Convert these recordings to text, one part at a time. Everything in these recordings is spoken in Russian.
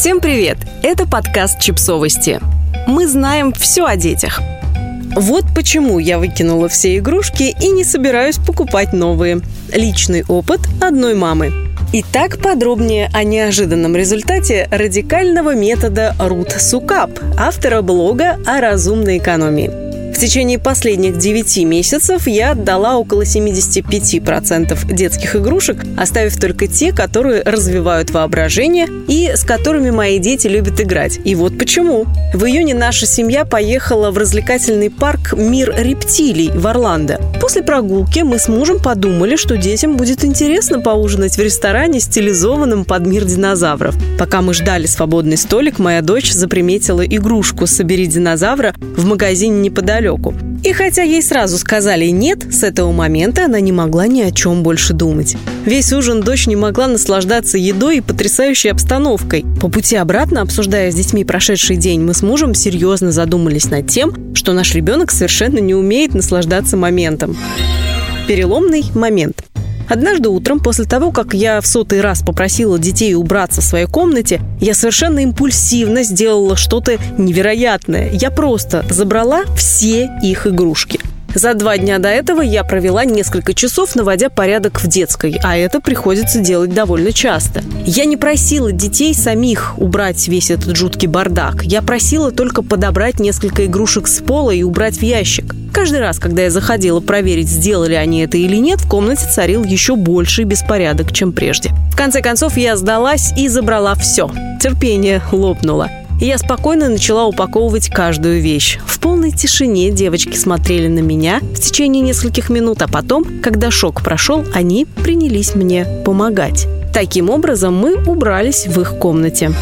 Всем привет! Это подкаст «Чипсовости». Мы знаем все о детях. Вот почему я выкинула все игрушки и не собираюсь покупать новые. Личный опыт одной мамы. Итак, подробнее о неожиданном результате радикального метода Рут Сукап, автора блога о разумной экономии. В течение последних 9 месяцев я отдала около 75% детских игрушек, оставив только те, которые развивают воображение и с которыми мои дети любят играть. И вот почему. В июне наша семья поехала в развлекательный парк «Мир рептилий» в Орландо. После прогулки мы с мужем подумали, что детям будет интересно поужинать в ресторане, стилизованном под мир динозавров. Пока мы ждали свободный столик, моя дочь заприметила игрушку «Собери динозавра» в магазине неподалеку неподалеку. И хотя ей сразу сказали «нет», с этого момента она не могла ни о чем больше думать. Весь ужин дочь не могла наслаждаться едой и потрясающей обстановкой. По пути обратно, обсуждая с детьми прошедший день, мы с мужем серьезно задумались над тем, что наш ребенок совершенно не умеет наслаждаться моментом. Переломный момент – Однажды утром, после того, как я в сотый раз попросила детей убраться в своей комнате, я совершенно импульсивно сделала что-то невероятное. Я просто забрала все их игрушки. За два дня до этого я провела несколько часов, наводя порядок в детской, а это приходится делать довольно часто. Я не просила детей самих убрать весь этот жуткий бардак. Я просила только подобрать несколько игрушек с пола и убрать в ящик. Каждый раз, когда я заходила проверить, сделали они это или нет, в комнате царил еще больший беспорядок, чем прежде. В конце концов, я сдалась и забрала все. Терпение лопнуло и я спокойно начала упаковывать каждую вещь. В полной тишине девочки смотрели на меня в течение нескольких минут, а потом, когда шок прошел, они принялись мне помогать. Таким образом, мы убрались в их комнате.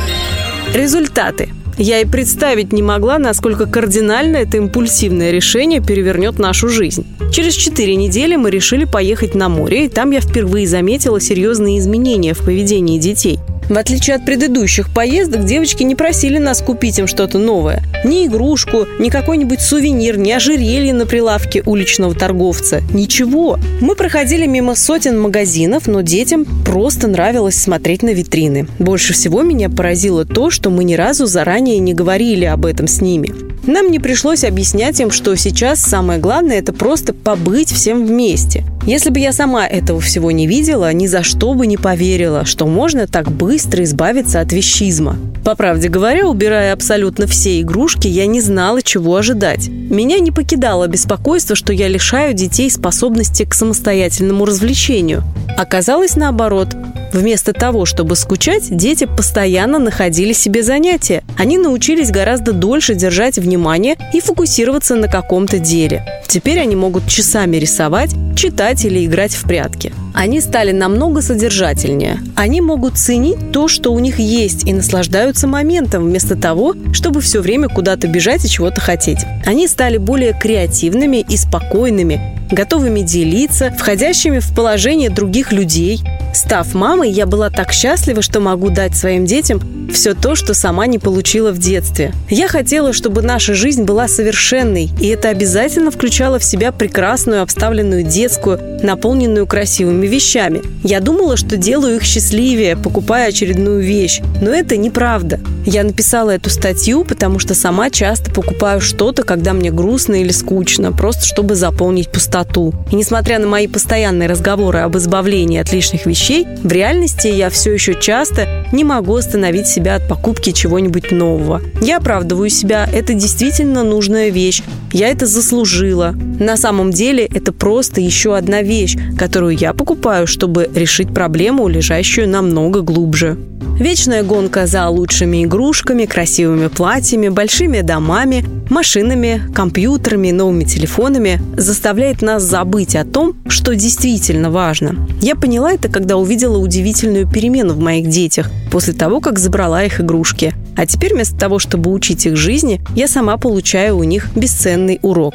Результаты. Я и представить не могла, насколько кардинально это импульсивное решение перевернет нашу жизнь. Через четыре недели мы решили поехать на море, и там я впервые заметила серьезные изменения в поведении детей. В отличие от предыдущих поездок, девочки не просили нас купить им что-то новое. Ни игрушку, ни какой-нибудь сувенир, ни ожерелье на прилавке уличного торговца. Ничего. Мы проходили мимо сотен магазинов, но детям просто нравилось смотреть на витрины. Больше всего меня поразило то, что мы ни разу заранее не говорили об этом с ними. Нам не пришлось объяснять им, что сейчас самое главное – это просто побыть всем вместе. Если бы я сама этого всего не видела, ни за что бы не поверила, что можно так быстро избавиться от вещизма. По правде говоря, убирая абсолютно все игрушки, я не знала, чего ожидать. Меня не покидало беспокойство, что я лишаю детей способности к самостоятельному развлечению. Оказалось наоборот. Вместо того, чтобы скучать, дети постоянно находили себе занятия. Они научились гораздо дольше держать внимание и фокусироваться на каком-то деле. Теперь они могут часами рисовать, читать или играть в прятки. Они стали намного содержательнее. Они могут ценить то, что у них есть, и наслаждаются моментом, вместо того, чтобы все время куда-то бежать и чего-то хотеть. Они стали более креативными и спокойными, готовыми делиться, входящими в положение других людей. Став мамой, я была так счастлива, что могу дать своим детям все то, что сама не получила в детстве. Я хотела, чтобы наша жизнь была совершенной, и это обязательно включало в себя прекрасную, обставленную детскую, наполненную красивыми вещами. Я думала, что делаю их счастливее, покупая очередную вещь, но это неправда. Я написала эту статью, потому что сама часто покупаю что-то, когда мне грустно или скучно, просто чтобы заполнить пустоту. И несмотря на мои постоянные разговоры об избавлении от лишних вещей, в реальности я все еще часто не могу остановить себя от покупки чего-нибудь нового. Я оправдываю себя, это действительно нужная вещь, я это заслужила. На самом деле это просто еще одна вещь, которую я покупаю, чтобы решить проблему, лежащую намного глубже. Вечная гонка за лучшими игрушками, красивыми платьями, большими домами, машинами, компьютерами, новыми телефонами заставляет нас забыть о том, что действительно важно. Я поняла это, когда увидела удивительную перемену в моих детях после того, как забрала их игрушки. А теперь вместо того, чтобы учить их жизни, я сама получаю у них бесценный урок.